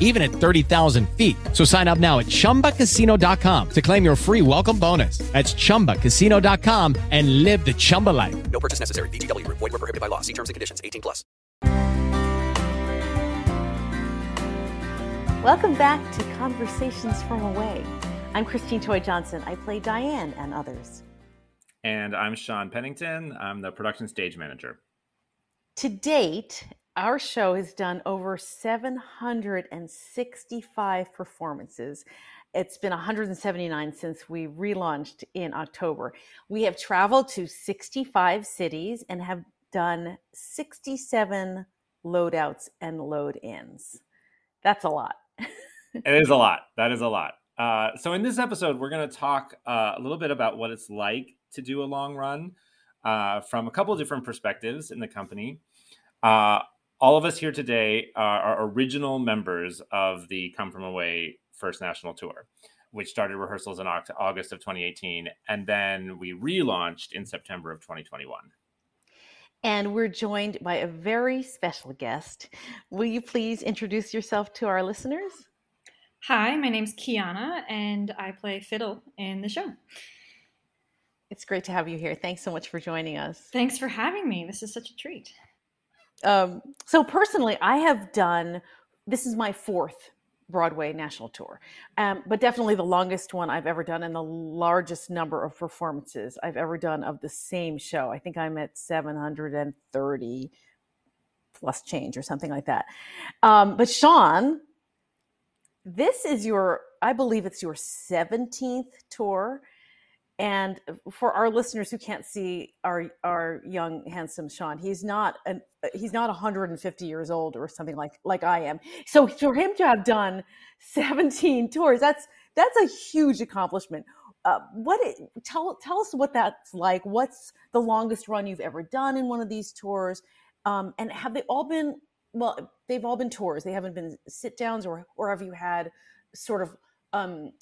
even at 30,000 feet. So sign up now at chumbacasino.com to claim your free welcome bonus. That's chumbacasino.com and live the Chumba life. No purchase necessary. VGW Group. Void were prohibited by law. See terms and conditions. 18 plus. Welcome back to Conversations from Away. I'm Christine Toy Johnson. I play Diane and others. And I'm Sean Pennington. I'm the production stage manager. To date, our show has done over 765 performances. It's been 179 since we relaunched in October. We have traveled to 65 cities and have done 67 loadouts and load ins. That's a lot. it is a lot. That is a lot. Uh, so, in this episode, we're going to talk uh, a little bit about what it's like to do a long run uh, from a couple of different perspectives in the company. Uh, all of us here today are, are, original members of the Come From Away First National Tour, which started rehearsals in August of 2018, and then we relaunched in September of 2021. And we're joined by a very special guest. Will you please introduce yourself to our listeners? Hi, my name's Kiana, and I play fiddle in the show. It's great to have you here. Thanks so much for joining us. Thanks for having me. This is such a treat. Um, so, personally, I have done this is my fourth Broadway national tour, um, but definitely the longest one I've ever done and the largest number of performances I've ever done of the same show. I think I'm at 730 plus change or something like that. Um, but, Sean, this is your, I believe it's your 17th tour and for our listeners who can't see our our young handsome Sean, he's not an he's not 150 years old or something like like I am. So for him to have done 17 tours, that's that's a huge accomplishment. Uh, what it, tell tell us what that's like. What's the longest run you've ever done in one of these tours? Um, and have they all been well? They've all been tours. They haven't been sit downs, or or have you had sort of um,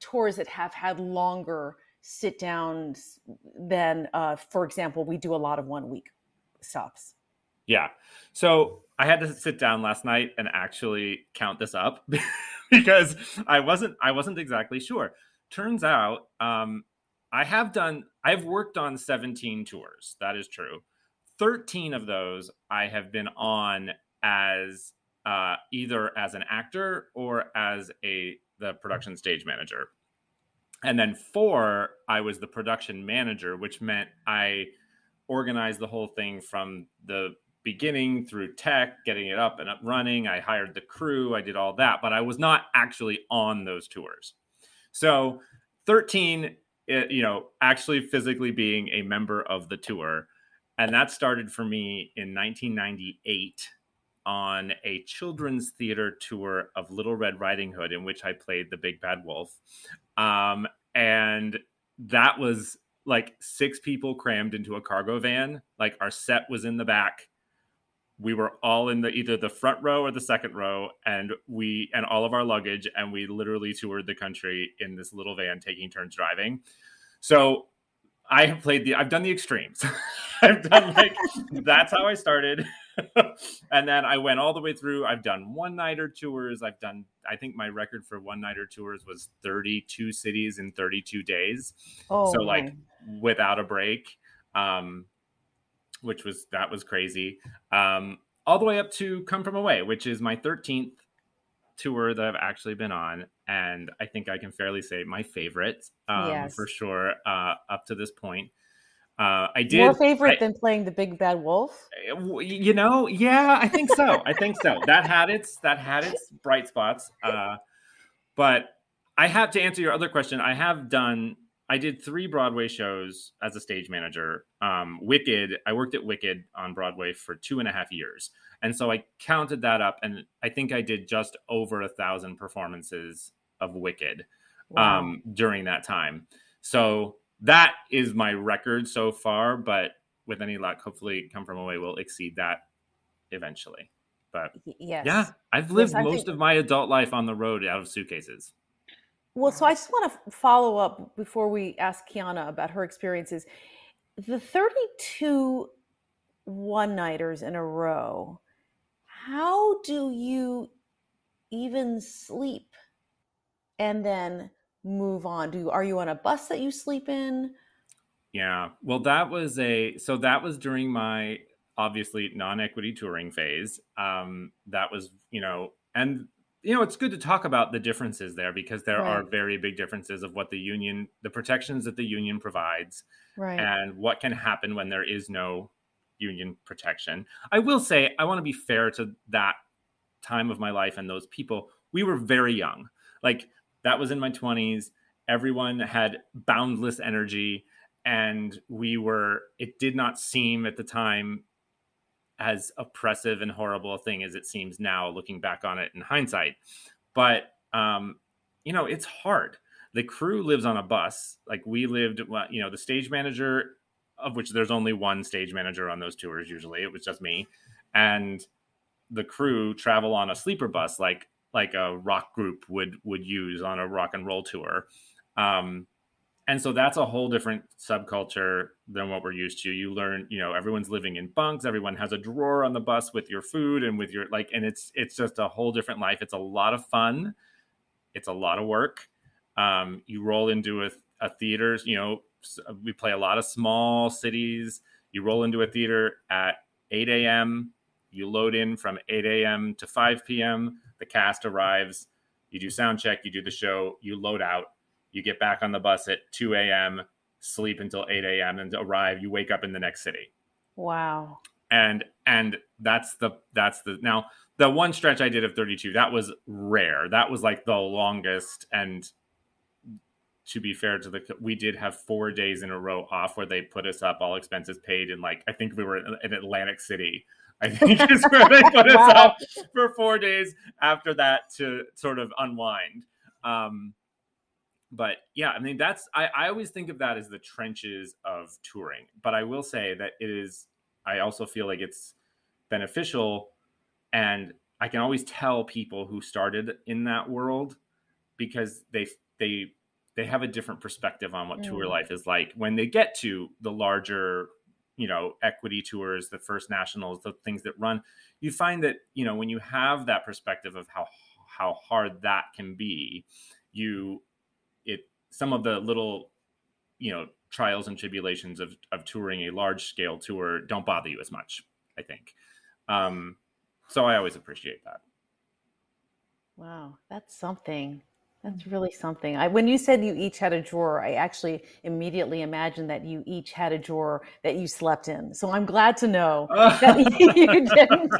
tours that have had longer sit downs than, uh, for example, we do a lot of one week stops. Yeah. So I had to sit down last night and actually count this up because I wasn't I wasn't exactly sure. Turns out um, I have done I've worked on 17 tours. That is true. 13 of those I have been on as uh, either as an actor or as a the production stage manager and then four i was the production manager which meant i organized the whole thing from the beginning through tech getting it up and up running. I hired the crew. I did all that but i was not actually on those tours. So 13 eh, you know actually physically being a member of the tour and that started for me in 1998 on a children's theater tour of Little Red Riding Hood, in which I played the big bad wolf. Um, and that was like six people crammed into a cargo van. Like our set was in the back. We were all in the either the front row or the second row, and we and all of our luggage, and we literally toured the country in this little van, taking turns driving. So I have played the I've done the extremes. I've done like that's how I started. and then I went all the way through. I've done one nighter tours. I've done, I think my record for one nighter tours was 32 cities in 32 days. Oh, so, like, without a break, um, which was, that was crazy. Um, all the way up to Come From Away, which is my 13th tour that I've actually been on. And I think I can fairly say my favorite um, yes. for sure uh, up to this point. Uh, I did More favorite I- than playing the big bad wolf? you know yeah i think so i think so that had its that had its bright spots uh but i have to answer your other question i have done i did three broadway shows as a stage manager um wicked i worked at wicked on broadway for two and a half years and so i counted that up and i think i did just over a thousand performances of wicked Wow. um, during that time. So that is my record so far, but with any luck, hopefully Come From Away will exceed that eventually. But yes. yeah, I've lived I most think- of my adult life on the road out of suitcases. Well, so I just want to follow up before we ask Kiana about her experiences. The 32 one nighters in a row, how do you even sleep and then move on? Do are you on a bus that you sleep in? Yeah. Well, that was a so that was during my obviously non-equity touring phase. Um, that was, you know, and you know, it's good to talk about the differences there because there are very big differences of what the union, the protections that the union provides, Right. and what can happen when there is no union protection. I will say, I want to be fair to that time of my life and those people. We were very young. Like that was in my 20s. Everyone had boundless energy. And we were, it did not seem at the time as oppressive and horrible a thing as it seems now looking back on it in hindsight. But, um, you know, it's hard. The crew lives on a bus. Like we lived, you know, the stage manager, of which there's only one stage manager on those tours usually, it was just me. And the crew travel on a sleeper bus like like a rock group would would use on a rock and roll tour um and so that's a whole different subculture than what we're used to you learn you know everyone's living in bunks everyone has a drawer on the bus with your food and with your like and it's it's just a whole different life it's a lot of fun it's a lot of work um you roll into a, a theater you know we play a lot of small cities you roll into a theater at 8 a.m you load in from 8 a.m. to 5 p.m. The cast arrives. You do sound check. You do the show. You load out. You get back on the bus at 2 a.m. Sleep until 8 a.m. and arrive. You wake up in the next city. wow. And and that's the that's the now the one stretch I did of 32 that was rare. That was like the longest. And to be fair to the we did have four days in a row off where they put us up all expenses paid and like I think we were in, in Atlantic City. I think is where they put us Wow. up for four days after that to sort of unwind. Um, but yeah, I mean that's I, I always think of that as the trenches of touring. But I will say that it is I also feel like it's beneficial and I can always tell people who started in that world because they they they have a different perspective on what tour Mm. life is like when they get to the larger you know equity tours the first nationals the things that run you find that you know when you have that perspective of how how hard that can be you it some of the little you know trials and tribulations of of touring a large scale tour don't bother you as much i think um so i always appreciate that Wow, that's something. That's really something. I, when you said you each had a drawer, I actually immediately imagined that you each had a drawer that you slept in. So I'm glad to know that you didn't.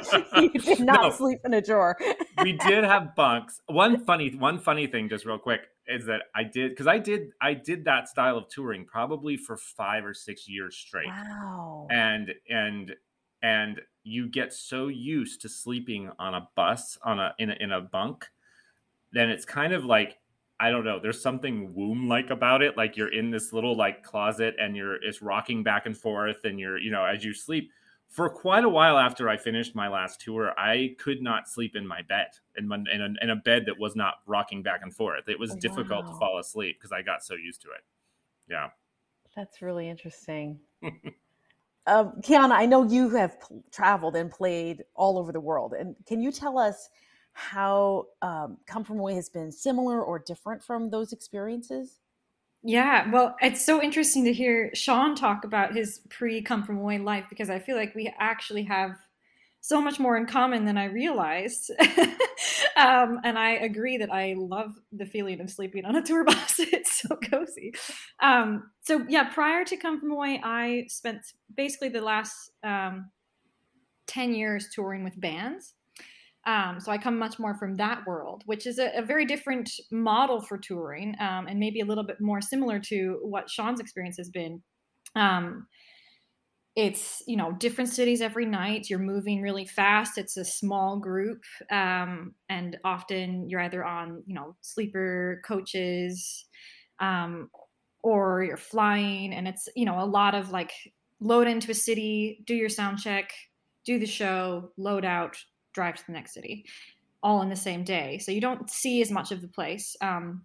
You did not No. sleep in a drawer. we did have bunks. One funny, one funny thing, just real quick, is that I did because I did I did that style of touring probably for five or six years straight, Wow. and and and you get so used to sleeping on a bus on a in a, in a bunk, then it's kind of like I don't know. There's something womb like about it. Like you're in this little like closet and you're it's rocking back and forth, and you're you know as you sleep for quite a while after I finished my last tour, I could not sleep in my bed in, my, in, a, in a bed that was not rocking back and forth. It was Oh, difficult to fall asleep because I got so used to it. Yeah. That's really interesting. um, Kiana, I know you have traveled and played all over the world, and can you tell us how um, Come From Away has been similar or different from those experiences? Yeah, well, it's so interesting to hear Sean talk about his pre come from away life because I feel like we actually have so much more in common than I realized. um, and I agree that I love the feeling of sleeping on a tour bus. It's so cozy. Um, so yeah, prior to Come From Away, I spent basically the last um, ten years touring with bands. Um, so I come much more from that world, which is a, a very different model for touring, um, and maybe a little bit more similar to what Sean's experience has been. Um, it's you know different cities every night you're moving really fast it's a small group um, and often you're either on you know sleeper coaches um, or you're flying and it's you know a lot of like load into a city do your sound check do the show load out drive to the next city all in the same day so you don't see as much of the place um,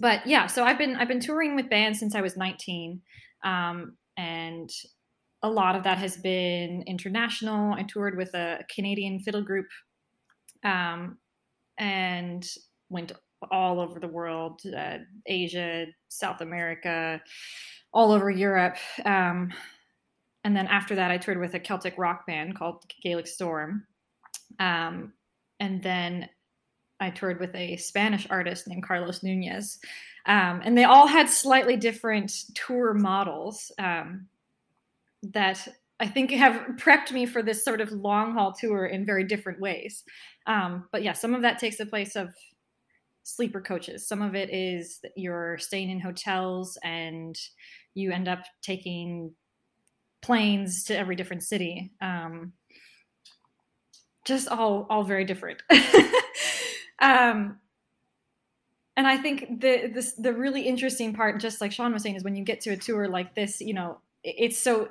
but yeah so i've been i've been touring with bands since i was 19 um, and a lot of that has been international. I toured with a Canadian fiddle group um, and went all over the world uh, Asia, South America, all over Europe. Um, and then after that, I toured with a Celtic rock band called Gaelic Storm. Um, and then I toured with a Spanish artist named Carlos Nunez. Um, and they all had slightly different tour models. Um, that I think have prepped me for this sort of long haul tour in very different ways. Um, but yeah, some of that takes the place of sleeper coaches. Some of it is that you're staying in hotels and you end up taking planes to every different city. Um, just all all very different. um, and I think the this the really interesting part, just like Sean was saying, is when you get to a tour like this, you know, it's so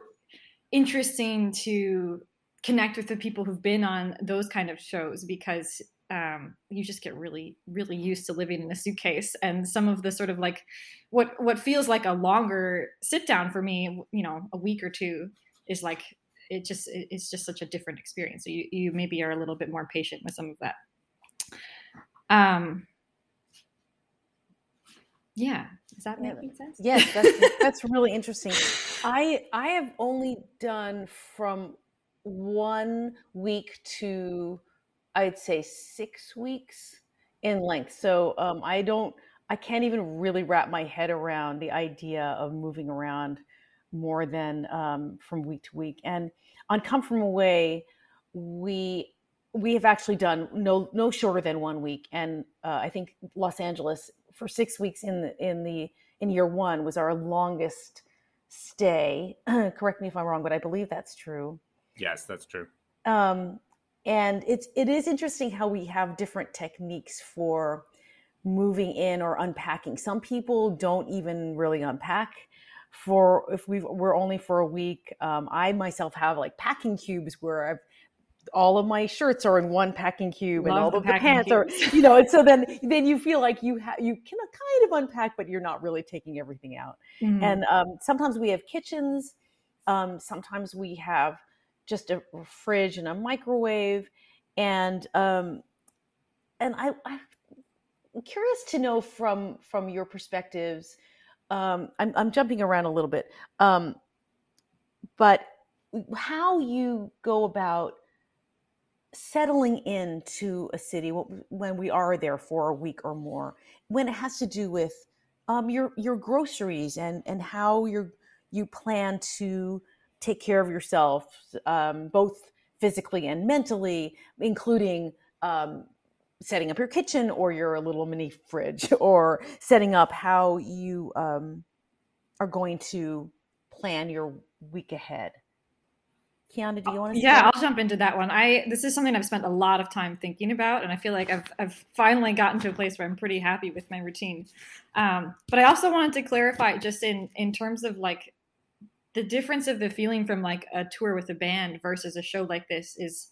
interesting to connect with the people who've been on those kind of shows because um, you just get really really used to living in a suitcase and some of the sort of like what what feels like a longer sit down for me you know a week or two is like it just it's just such a different experience. So you, you maybe are a little bit more patient with some of that. Um yeah. Is that Yeah, sense? Yes, that's that's really interesting. I I have only done from one week to I'd say six weeks in length. So um, I don't I can't even really wrap my head around the idea of moving around more than um, from week to week. And on Come From Away, we we have actually done no no shorter than one week. And uh, I think Los Angeles for six weeks in the in the in year one was our longest stay. Correct me if I'm wrong, but I believe that's true. Yes, that's true. Um, and it's it is interesting how we have different techniques for moving in or unpacking. Some people don't even really unpack. For if we we're only for a week, um, I myself have like packing cubes where I've all of my shirts are in one packing cube and all the of the pants are you know and so then then you feel like you have you can kind of unpack but you're not really taking everything out Mhm. and um, sometimes we have kitchens um, sometimes we have just a fridge and a microwave and um, and I, i'm curious to know from from your perspectives um, I'm, I'm jumping around a little bit um, but how you go about settling into a city when we are there for a week or more when it has to do with um, your your groceries and and how you you plan to take care of yourself um, both physically and mentally including um, setting up your kitchen or your little mini fridge or setting up how you um, are going to plan your week ahead. Kiana, do you want to yeah start? i'll jump into that one. I this is something i've spent a lot of time thinking about and i feel like i've, I've finally gotten to a place where i'm pretty happy with my routine. Um, but i also wanted to clarify just in in terms of like the difference of the feeling from like a tour with a band versus a show like this is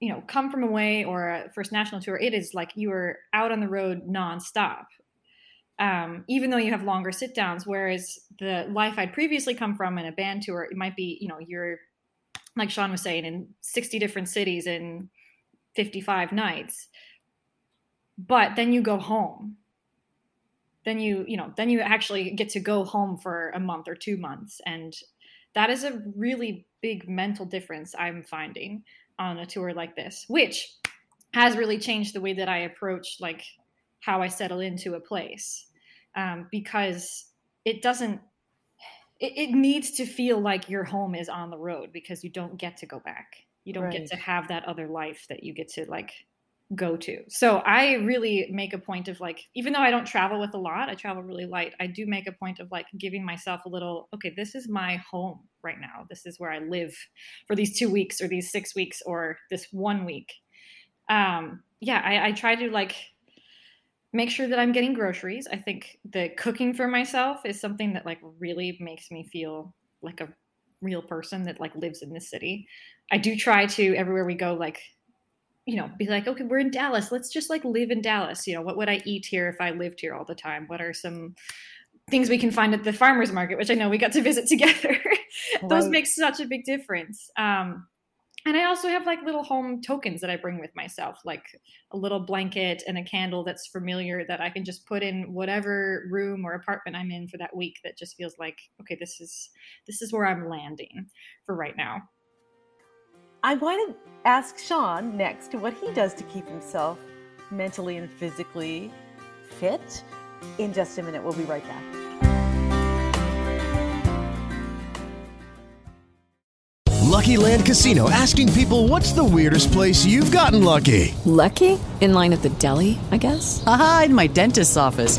you know come from away or a first national tour it is like you are out on the road nonstop um, even though you have longer sit downs whereas the life i'd previously come from in a band tour it might be you know you're like Sean was saying, in 60 different cities in 55 nights. But then you go home. Then you, you know, then you actually get to go home for a month or two months. And that is a really big mental difference I'm finding on a tour like this, which has really changed the way that I approach like how I settle into a place. um, because it doesn't it, it needs to feel like your home is on the road because you don't get to go back you don't get to have that other life that you get to like go to so i really make a point of like even though i don't travel with a lot i travel really light i do make a point of like giving myself a little okay this is my home right now. This is where i live for these two weeks or these six weeks or this one week. Um yeah i, I try to like make sure that i'm getting groceries. I think the cooking for myself is something that like really makes me feel like a real person that like lives in this city. I do try to everywhere we go like you know be like okay we're in dallas. Let's just like live in dallas. You know what would i eat here if i lived here all the time? What are some things we can find at the farmers market? Which i know we got to visit together. Those Right. make such a big difference. Um and i also have like little home tokens that i bring with myself like a little blanket and a candle that's familiar that i can just put in whatever room or apartment i'm in for that week that just feels like okay this is this is where i'm landing for right now I want to ask Sean next what he does to keep himself mentally and physically fit. In just a minute, we'll be right back. Lucky Land Casino asking people what's the weirdest place you've gotten lucky? Lucky? In line at the deli, I guess? Aha, in my dentist's office.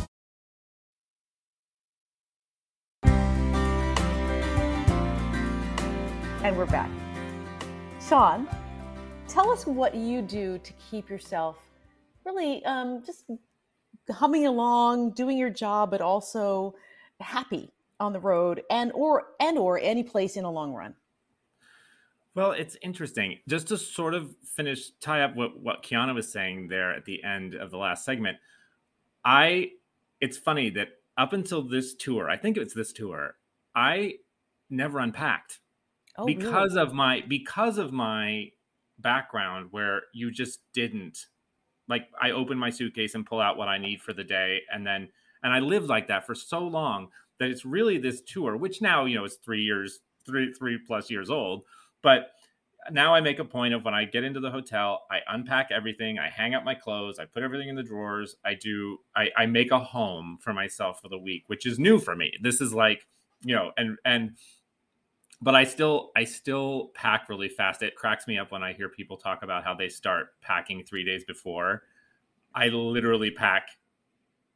And we're back. Sean, tell us what you do to keep yourself really um, just humming along, doing your job, but also happy on the road and or and or any place in a long run. Well, it's interesting. Just to sort of finish, tie up what, what Kiana was saying there at the end of the last segment. I, it's funny that up until this tour, I think it's this tour, I never unpacked Oh, because really? of my because of my background where you just didn't like I open my suitcase and pull out what I need for the day and then and I lived like that for so long that it's really this tour which now you know is 3 years 3 3 plus years old but now I make a point of when I get into the hotel, I unpack everything, I hang up my clothes, I put everything in the drawers, I do I, I make a home for myself for the week, which is new for me. This is like, you know, and and but I still I still pack really fast. It cracks me up when I hear people talk about how they start packing 3 days before. I literally pack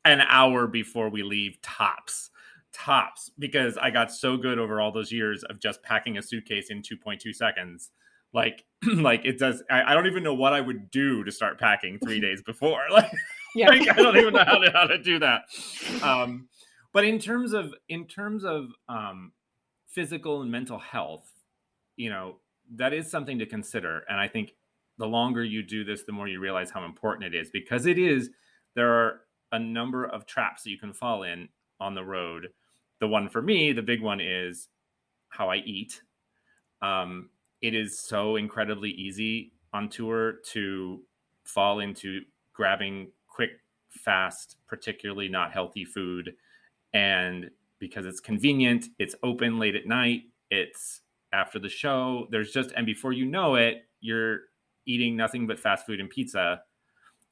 an hour before we leave tops. Tops because I got so good over all those years of just packing a suitcase in 2.2 seconds. Like like it does I, I don't even know what I would do to start packing 3 days before. Like Yeah. like, I don't even know how to, how to do that. Um, but in terms of in terms of um, physical and mental health, you know that is something to consider. And I think the longer you do this, the more you realize how important it is because it is. There are a number of traps that you can fall in on the road. The one for me, the big one is how I eat. Um, it is so incredibly easy on tour to fall into grabbing quick, fast, particularly not healthy food. And because it's convenient, it's open late at night, it's after the show. There's just, and before you know it, you're eating nothing but fast food and pizza,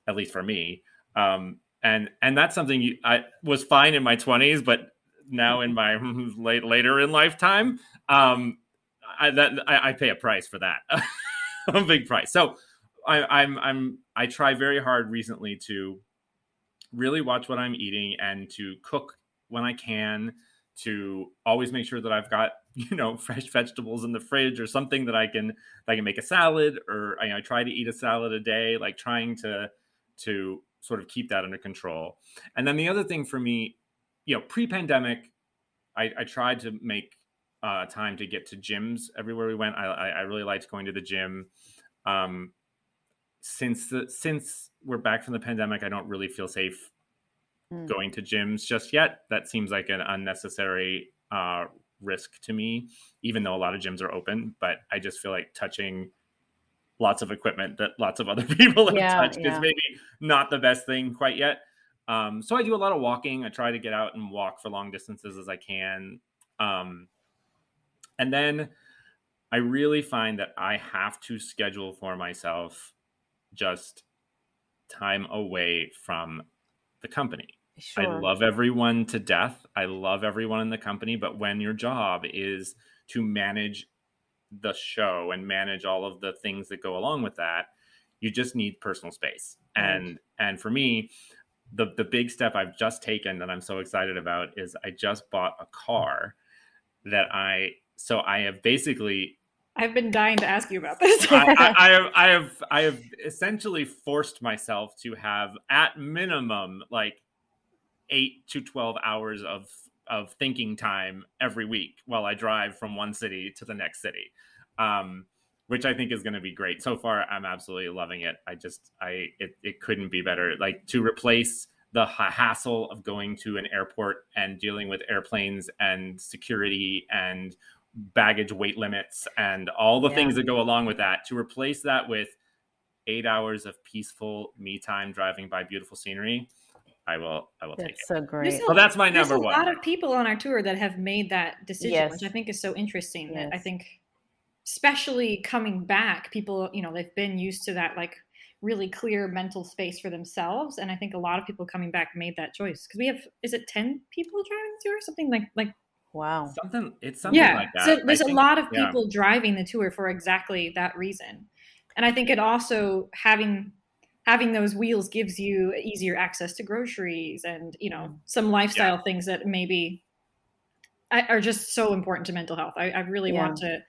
at least for me. Um, and and that's something you, I was fine in my 20s, but now in my late later in lifetime, um, I, that I, I pay a price for that, a big price. So I, I'm I'm I try very hard recently to really watch what I'm eating and to cook when I can, to always make sure that I've got you know fresh vegetables in the fridge or something that I can that I can make a salad or you know, I try to eat a salad a day, like trying to to sort of keep that under control. And then the other thing for me, you know, pre-pandemic, I, I tried to make uh, time to get to gyms everywhere we went. I, I, I really liked going to the gym. Um, since the since we're back from the pandemic, I don't really feel safe Mm. going to gyms just yet. That seems like an unnecessary uh, risk to me, even though a lot of gyms are open. But I just feel like touching lots of equipment that lots of other people have Yeah, touched yeah. is maybe not the best thing quite yet. Um, so I do a lot of walking. I try to get out and walk for long distances as I can. Um, and then I really find that I have to schedule for myself just time away from the company. I love everyone to death. I love everyone in the company, but when your job is to manage the show and manage all of the things that go along with that, you just need personal space. And and for me, the the big step I've just taken that I'm so excited about is I just bought a car that I so I have basically I've been dying to ask you about this. I, I, I have I have I have essentially forced myself to have at minimum like eight to twelve hours of of thinking time every week while I drive from one city to the next city, um, which I think is going to be great. So far, I'm absolutely loving it. I just I it it couldn't be better. Like to replace the hassle of going to an airport and dealing with airplanes and security and baggage weight limits and all the Yeah. things that go along with that to replace that with eight hours of peaceful me time driving by beautiful scenery i will i will take it That's so great. There's a- so that's my number one. There's number a one lot of people on our tour that have made that decision, Yes. which I think is so interesting. That I think, especially coming back, people, you know, they've been used to that like really clear mental space for themselves, and I think a lot of people coming back made that choice because we have is it ten people driving the tour, something like like Wow. something it's something yeah. like that So I there's a think- lot of yeah. people driving the tour for exactly that reason. And I think it also having having those wheels gives you easier access to groceries and you know mm-hmm. some lifestyle things that maybe are just so important to mental health. I, I really want to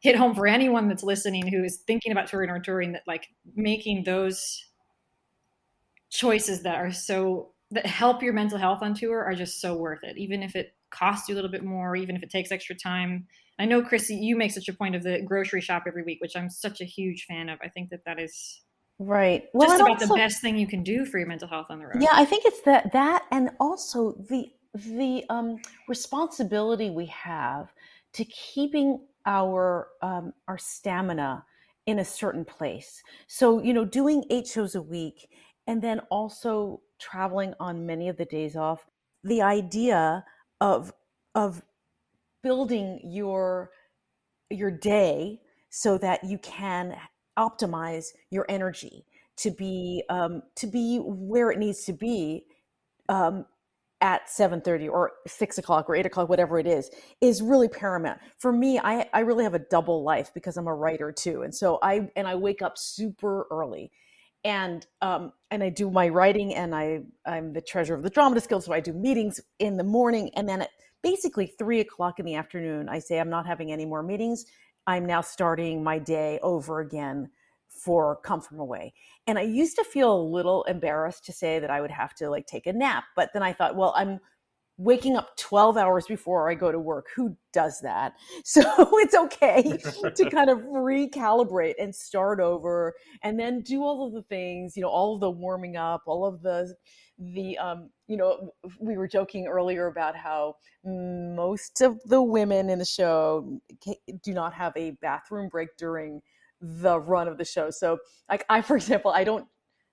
hit home for anyone that's listening who is thinking about touring or touring that like making those choices that are so that help your mental health on tour are just so worth it. Even if it costs you a little bit more even if it takes extra time. I know chrissy you make such a point of the grocery shop every week which i'm such a huge fan of. I think that that is Right. Well, just about the best thing you can do for your mental health on the road Yeah, I think it's that that and also the the um, responsibility we have to keeping our um, our stamina in a certain place. So you know, doing eight shows a week and then also traveling on many of the days off. The idea of of building your your day so that you can optimize your energy to be um, to be where it needs to be um, at 7.30 or 6 o'clock or 8 o'clock whatever it is is really paramount. For me I, I really have a double life because i'm a writer too and so i and i wake up super early. And um, and i do my writing and i i'm the treasurer of the dramatist guild so i do meetings in the morning and then at basically 3 o'clock in the afternoon i say i'm not having any more meetings i'm now starting my day over again for come from away and i used to feel a little embarrassed to say that i would have to like take a nap but then i thought well i'm waking up 12 hours before i go to work. Who does that? So it's okay to kind of recalibrate and start over and then do all of the things you know all of the warming up all of the the um you know we were joking earlier about how most of the women in the show do not have a bathroom break during the run of the show. So like i for example i don't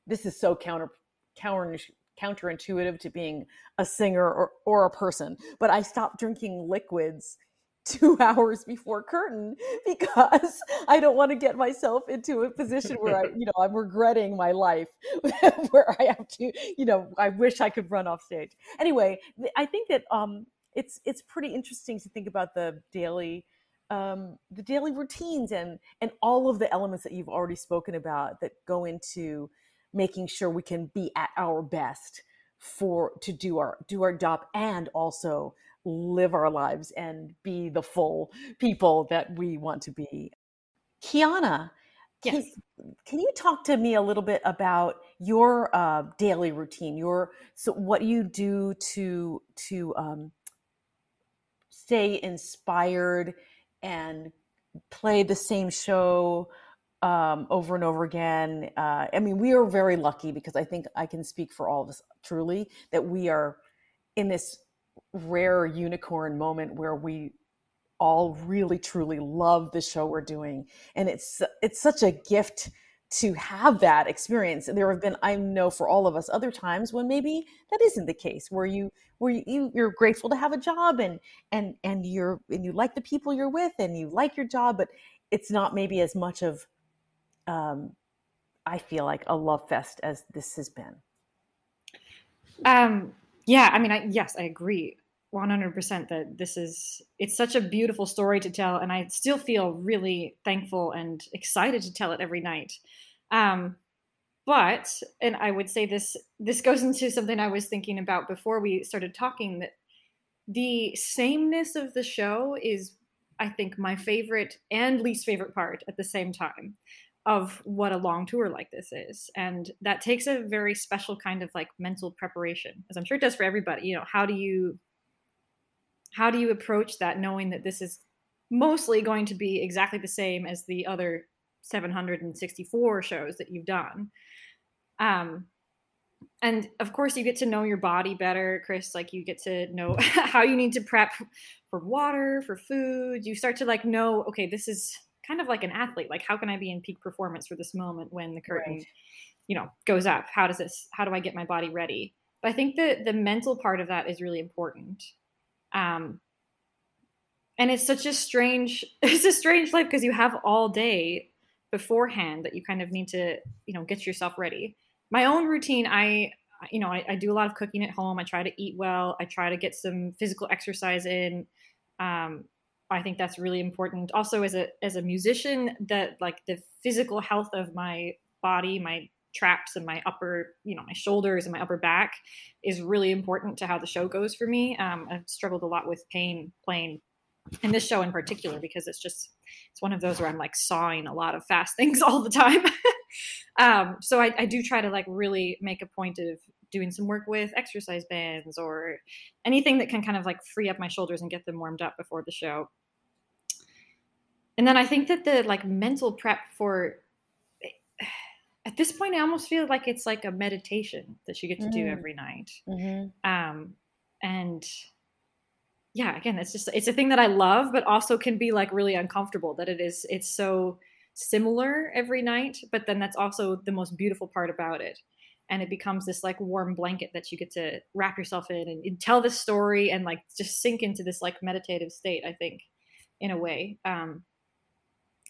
this is so counter counter counterintuitive to being a singer or, or a person but i stopped drinking liquids two hours before curtain because i don't want to get myself into a position where i you know i'm regretting my life where i have to you know i wish i could run off stage. Anyway i think that um it's it's pretty interesting to think about the daily um, the daily routines and and all of the elements that you've already spoken about that go into making sure we can be at our best for to do our do our job and also live our lives and be the full people that we want to be. Kiana, Yes. can, can you talk to me a little bit about your uh, daily routine? Your so what you do to to um, stay inspired and play the same show um, over and over again. Uh, I mean, we are very lucky because I think I can speak for all of us truly that we are in this rare unicorn moment where we all really truly love the show we're doing and it's it's such a gift to have that experience there have been i know for all of us other times when maybe that isn't the case where you where you you're grateful to have a job and and and you're and you like the people you're with and you like your job but it's not maybe as much of um i feel like a love fest as this has been Um, yeah, I mean, I, yes, I agree 100% that this is, it's such a beautiful story to tell. And I still feel really thankful and excited to tell it every night. Um, but, and I would say this, this goes into something I was thinking about before we started talking that the sameness of the show is, I think, my favorite and least favorite part at the same time of what a long tour like this is. And that takes a very special kind of like mental preparation as i'm sure it does for everybody you know how do you how do you approach that knowing that this is mostly going to be exactly the same as the other 764 shows that you've done? Um and of course you get to know your body better chris like you get to know how you need to prep for water for food. You start to like know okay this is kind of like an athlete like how can i be in peak performance for this moment when the curtain Right. you know goes up? How does this how do i get my body ready? But i think the the mental part of that is really important. Um and it's such a strange it's a strange life because you have all day beforehand that you kind of need to you know get yourself ready. My own routine i you know I, I do a lot of cooking at home. I try to eat well. I try to get some physical exercise in. Um, i think that's really important. Also as a as a musician that like the physical health of my body my traps and my upper you know my shoulders and my upper back is really important to how the show goes for me. Um, i've struggled a lot with pain playing in this show in particular because it's just it's one of those where i'm like sawing a lot of fast things all the time. Um, so I, I do try to like really make a point of doing some work with exercise bands or anything that can kind of like free up my shoulders and get them warmed up before the show and then i think that the like mental prep for at this point i almost feel like it's like a meditation that you get to do Mm. every night mm-hmm. um and yeah again it's just it's a thing that i love but also can be like really uncomfortable that it is it's so similar every night but then that's also the most beautiful part about it and it becomes this like warm blanket that you get to wrap yourself in and, and tell this story and like just sink into this like meditative state i think in a way. Um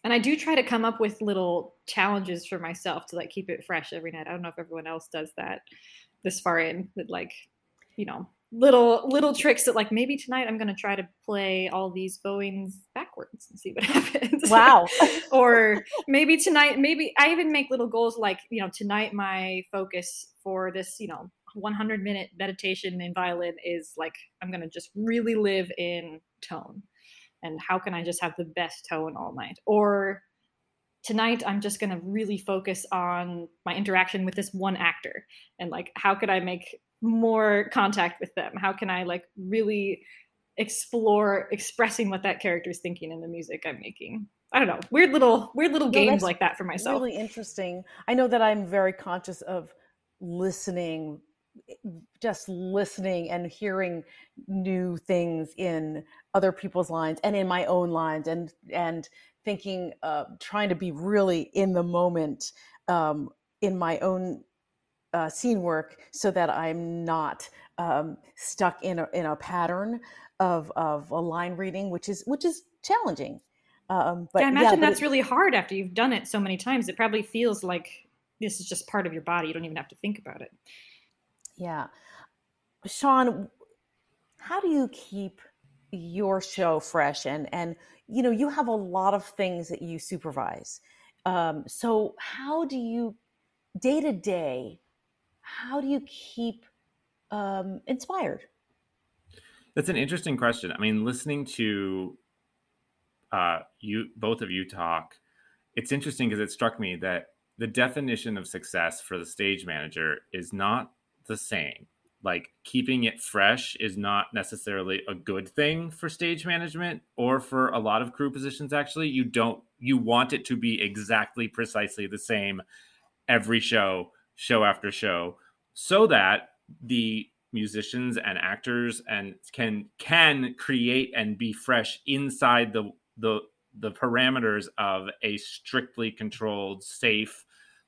and i do try to come up with little challenges for myself to like keep it fresh every night. I don't know if everyone else does that this far in that like you know little little tricks that like maybe tonight i'm going to try to play all these bowings backwards and see what happens. Wow. or maybe tonight maybe i even make little goals like you know tonight my focus for this you know 100 minute meditation in violin is like i'm going to just really live in tone. And how can i just have the best tone all night? Or tonight i'm just going to really focus on my interaction with this one actor. And like how could i make more contact with them? How can i like really explore expressing what that character is thinking in the music i'm making? I don't know. Weird little weird little No, games like that for myself. Really interesting. I know that I'm very conscious of listening, just listening and hearing new things in other people's lines and in my own lines, and and thinking, uh, trying to be really in the moment um, in my own uh, scene work, so that I'm not um, stuck in a in a pattern of of a line reading, which is which is challenging. Um, but yeah, I imagine but that's it- really hard after you've done it so many times. It probably feels like this is just part of your body. You don't even have to think about it. Yeah. Sean, how do you keep your show fresh and and you know you have a lot of things that you supervise um, so how do you day to day how do you keep um, inspired That's an interesting question. I mean, listening to uh, you both of you talk, it's interesting because it struck me that the definition of success for the stage manager is not the same. Like keeping it fresh is not necessarily a good thing for stage management or for a lot of crew positions actually. You don't you want it to be exactly precisely the same every show, show after show, so that the musicians and actors and can can create and be fresh inside the the the parameters of a strictly controlled safe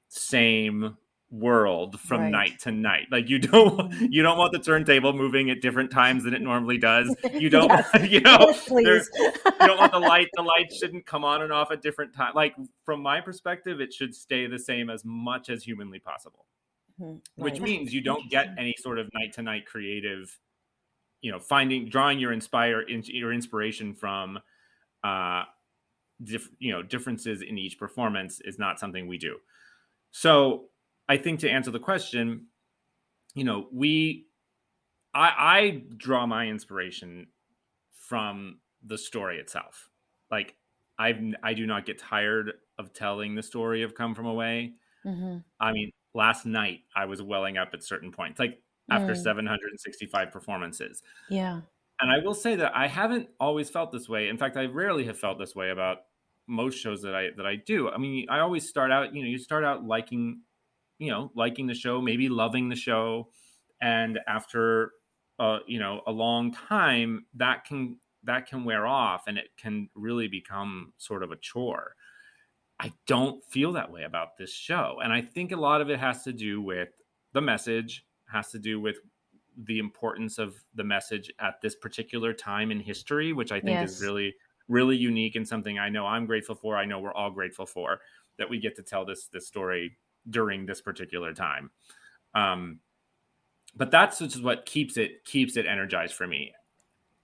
same world from Right. night to night like you don't you don't want the turntable moving at different times than it normally does you don't Yes. you know Yes, you don't want the light the light shouldn't come on and off at different times like from my perspective it should stay the same as much as humanly possible Mhm. which Right. means you don't get any sort of night to night creative you know finding drawing your inspire in, your inspiration from uh diff, you know differences in each performance is not something we do so i think to answer the question you know we i i draw my inspiration from the story itself like i've i do not get tired of telling the story of come from away Mhm. I mean, last night I was welling up at certain points, like after Mm. 765 performances. Yeah. And I will say that I haven't always felt this way. In fact, I rarely have felt this way about most shows that I that I do. I mean, I always start out, you know, you start out liking, you know, liking the show, maybe loving the show, and after uh, you know, a long time, that can that can wear off and it can really become sort of a chore. I don't feel that way about this show. And I think a lot of it has to do with the message, has to do with the importance of the message at this particular time in history, which I think is really, really unique and something I know I'm grateful for. I know we're all grateful for that we get to tell this this story during this particular time. Um, but that's just what keeps it keeps it energized for me.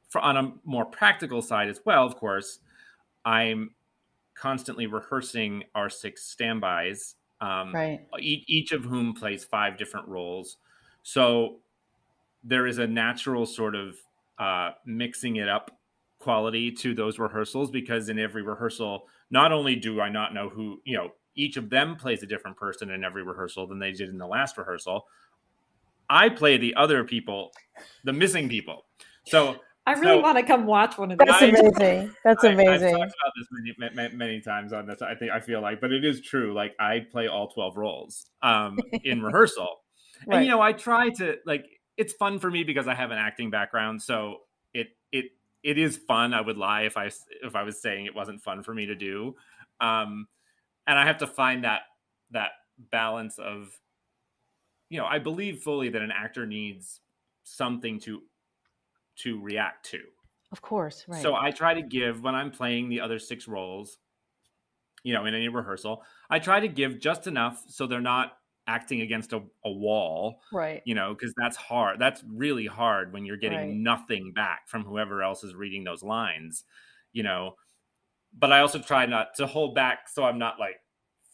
For on a more practical side as well, of course, I'm constantly rehearsing our six standbys, um, Right. each, each of whom plays five different roles. So there is a natural sort of uh, mixing it up quality to those rehearsals because in every rehearsal, not only do I not know who, you know, each of them plays a different person in every rehearsal than they did in the last rehearsal. I play the other people, the missing people. So I really so- want to come watch one of these. That's amazing. That's I- I've amazing. talked about this many, many, many times on this. I think I feel like, but it is true. Like I play all twelve roles um, in rehearsal, and you know, I try to like. It's fun for me because I have an acting background, so it it it is fun. I would lie if I if I was saying it wasn't fun for me to do, um, and I have to find that that balance of, you know, I believe fully that an actor needs something to to react to. Of course. Right. So I try to give when I'm playing the other six roles, you know, in any rehearsal, I try to give just enough so they're not acting against a, a wall, right. you know, because that's hard. That's really hard when you're getting Right. nothing back from whoever else is reading those lines, you know. But I also try not to hold back so I'm not like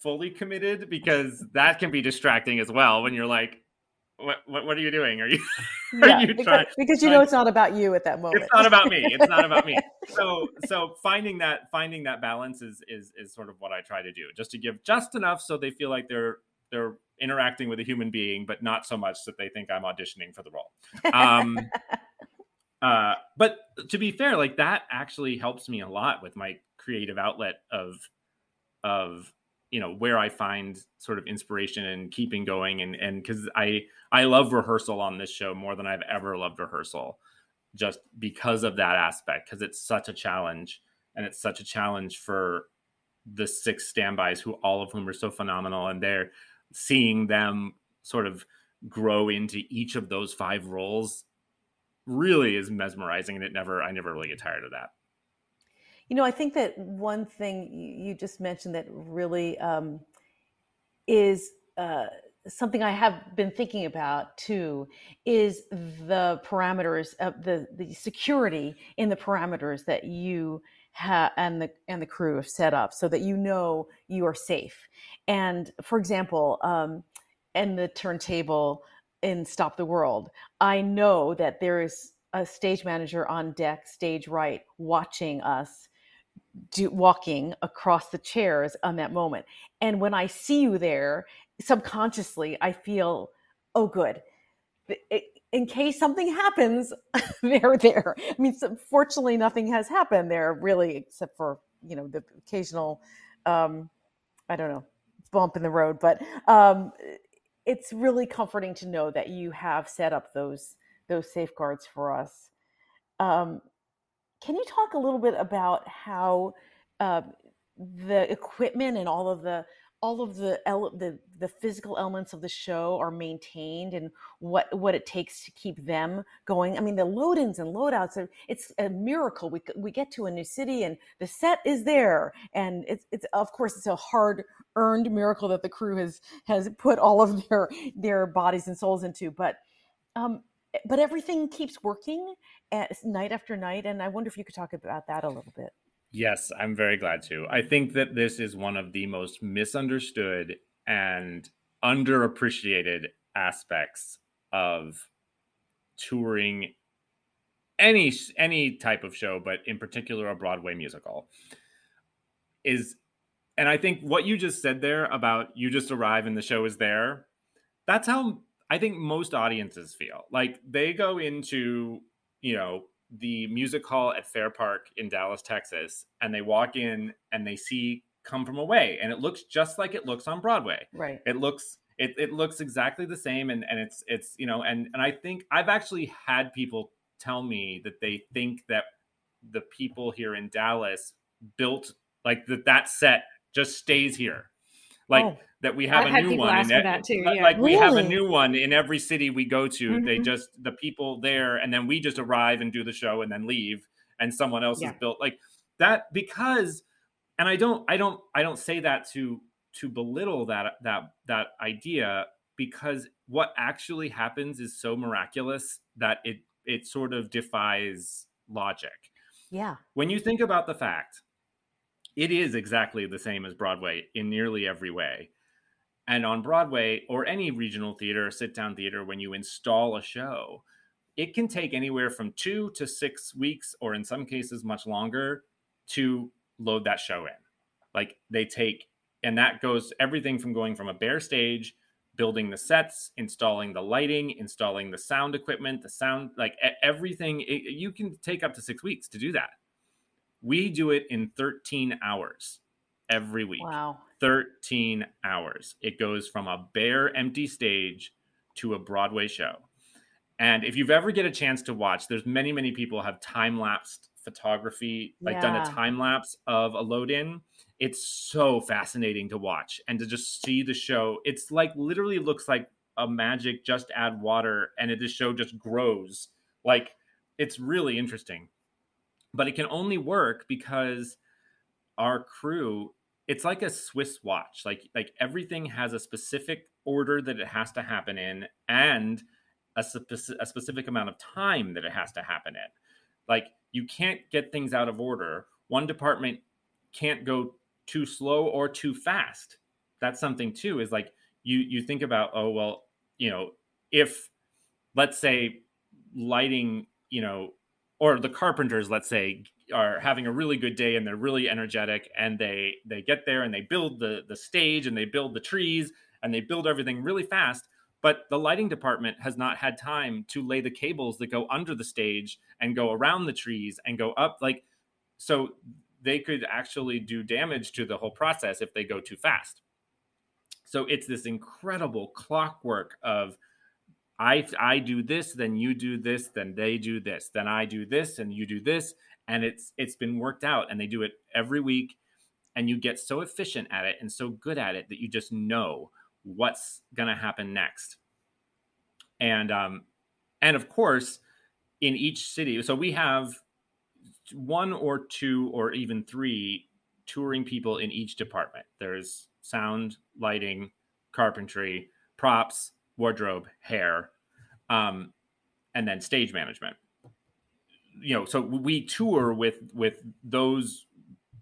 fully committed because that can be distracting as well when you're like, what, what, what are you doing? Are you, are Yeah, you because, trying? because you know it's not about you at that moment. it's not about me it's not about me so so finding that finding that balance is is is sort of what i try to do just to give just enough so they feel like they're they're interacting with a human being but not so much that they think i'm auditioning for the role um uh but to be fair like that actually helps me a lot with my creative outlet of of you know where i find sort of inspiration and keeping going. And and because i i love rehearsal on this show more than i've ever loved rehearsal just because of that aspect because it's such a challenge and it's such a challenge for the six standbys who all of whom are so phenomenal and they're seeing them sort of grow into each of those five roles really is mesmerizing and it never i never really get tired of that You know, I think that one thing you just mentioned that really um, is uh, something I have been thinking about too is the parameters of the the security in the parameters that you have and the and the crew have set up so that you know you are safe. And for example, um, in the turntable in Stop the World, I know that there is a stage manager on deck, stage right, watching us do walking across the chairs on that moment. And when I see you there, subconsciously, I feel, oh, good. In case something happens, they're there. I mean, fortunately, nothing has happened there really, except for you know the occasional, um, I don't know, bump in the road. But um, it's really comforting to know that you have set up those those safeguards for us. Um, can you talk a little bit about how uh, the equipment and all of the all of the, the the physical elements of the show are maintained and what what it takes to keep them going. I mean, the load-ins and load-outs are it's a miracle. We we get to a new city and the set is there, and it's it's of course it's a hard earned miracle that the crew has has put all of their their bodies and souls into. But um, Eh, but everything keeps working eh, at, night after night, and I wonder if you could talk about that a little bit. Yes, I'm very glad to. I think that this is one of the most misunderstood and underappreciated aspects of touring any any type of show but in particular a Broadway musical is and I think what you just said there about you just arrive and the show is there that's how I think most audiences feel. Like they go into, you know, the music hall at Fair Park in Dallas, Texas, and they walk in and they see Come From Away, and it looks just like it looks on Broadway. Right. It looks it, it looks exactly the same, and and it's it's you know, and and I think I've actually had people tell me that they think that the people here in Dallas built like that that set just stays here like oh, that we have I've a new one in that too, yeah. like really? we have a new one in every city we go to mm-hmm. they just the people there and then we just arrive and do the show and then leave and someone else yeah. is built like that because and i don't i don't i don't say that to to belittle that that that idea because what actually happens is so miraculous that it it sort of defies logic yeah when you think about the fact it is exactly the same as Broadway in nearly every way. And on Broadway or any regional theater or sit down theater, when you install a show, it can take anywhere from two to six weeks, or in some cases, much longer to load that show in. Like they take, and that goes everything from going from a bare stage, building the sets, installing the lighting, installing the sound equipment, the sound, like everything. It, you can take up to six weeks to do that. We do it in 13 hours every week. Wow. 13 hours. It goes from a bare empty stage to a Broadway show. And if you've ever get a chance to watch, there's many, many people have time lapsed photography, like Yeah. done a time lapse of a load in. It's so fascinating to watch and to just see the show. It's like literally looks like a magic just add water and it, the show just grows. Like it's really interesting but it can only work because our crew it's like a swiss watch like like everything has a specific order that it has to happen in and a, spe- a specific amount of time that it has to happen in. Like you can't get things out of order. One department can't go too slow or too fast. That's something too is like you you think about oh well you know if let's say lighting you know or the carpenters let's say are having a really good day and they're really energetic and they they get there and they build the the stage and they build the trees and they build everything really fast but the lighting department has not had time to lay the cables that go under the stage and go around the trees and go up like so they could actually do damage to the whole process if they go too fast. So it's this incredible clockwork of I I do this, then you do this, then they do this, then I do this, and you do this, and it's it's been worked out, and they do it every week, and you get so efficient at it and so good at it that you just know what's gonna happen next, and um, and of course, in each city, so we have one or two or even three touring people in each department. There's sound, lighting, carpentry, props, wardrobe, hair, um, and then stage management. You know, so we tour with with those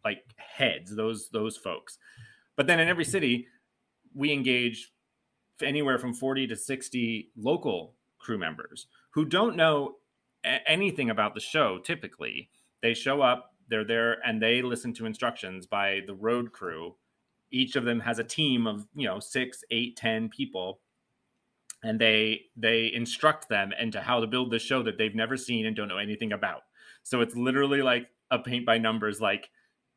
like heads, those those folks. But then in every city, we engage anywhere from 40 to 60 local crew members who don't know a- anything about the show typically they show up they're there and they listen to instructions by the road crew each of them has a team of you know six eight ten people and they they instruct them into how to build this show that they've never seen and don't know anything about. So it's literally like a paint by numbers like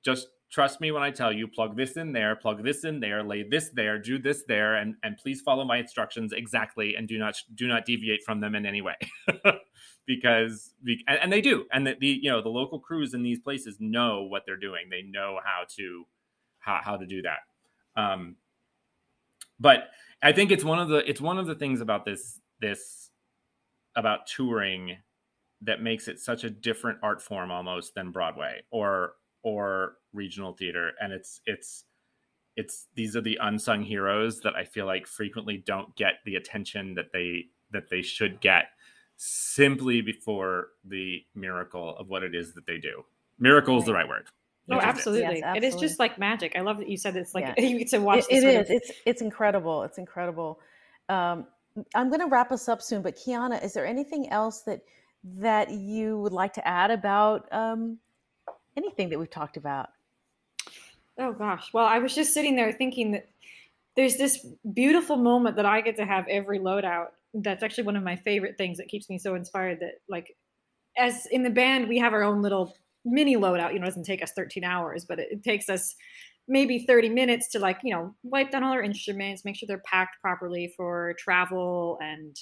just trust me when i tell you plug this in there plug this in there lay this there do this there and and please follow my instructions exactly and do not do not deviate from them in any way. Because and, and, they do and the, the you know the local crews in these places know what they're doing. They know how to how, how to do that. Um but i think it's one of the it's one of the things about this this about touring that makes it such a different art form almost than broadway or or regional theater and it's it's it's these are the unsung heroes that i feel like frequently don't get the attention that they that they should get simply before the miracle of what it is that they do. Miracle is the right word. Oh, absolutely. Yes, absolutely. It is just like magic. I love that you said it's like yeah. you get to watch. it, it is. Of... It's it's incredible. It's incredible. Um, I'm going to wrap us up soon, but Kiana, is there anything else that that you would like to add about um, anything that we've talked about? Oh gosh. Well, I was just sitting there thinking that there's this beautiful moment that I get to have every loadout that's actually one of my favorite things that keeps me so inspired that like as in the band we have our own little mini loadout you know doesn't take us 13 hours but it, it, takes us maybe 30 minutes to like you know wipe down all our instruments make sure they're packed properly for travel and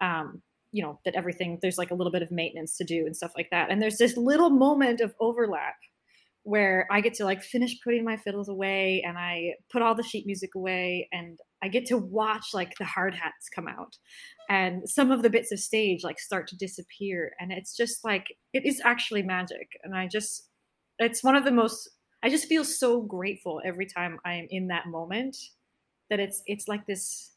um, you know that everything there's like a little bit of maintenance to do and stuff like that. And there's this little moment of overlap where I get to like finish putting my fiddles away and I put all the sheet music away and I get to watch like the hard hats come out and some of the bits of stage like start to disappear and it's just like it is actually magic and I just it's one of the most I just feel so grateful every time I am in that moment that it's it's like this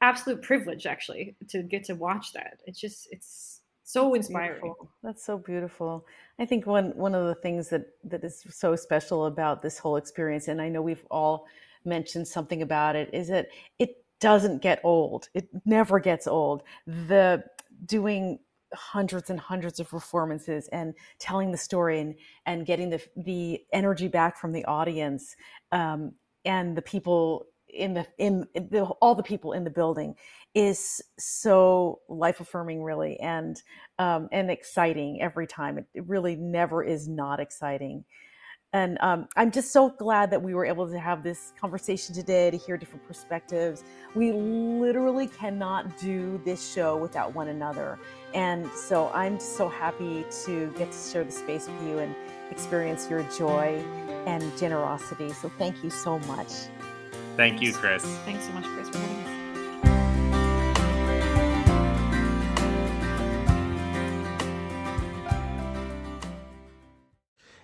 absolute privilege actually to get to watch that. It's just it's so inspiring. Beautiful. That's so beautiful. I think one one of the things that that is so special about this whole experience, and I know we've all mentioned something about it, is that it doesn't get old. It never gets old. The doing hundreds and hundreds of performances and telling the story and, and getting the the energy back from the audience um, and the people in the in the, all the people in the building is so life affirming really and um, and exciting every time it, it, really never is not exciting and um, i'm just so glad that we were able to have this conversation today to hear different perspectives. We literally cannot do this show without one another. And so i'm so happy to get to share the space with you and experience your joy and generosity. So thank you so much. Thank you, Chris. Thanks so much, Chris, for having us.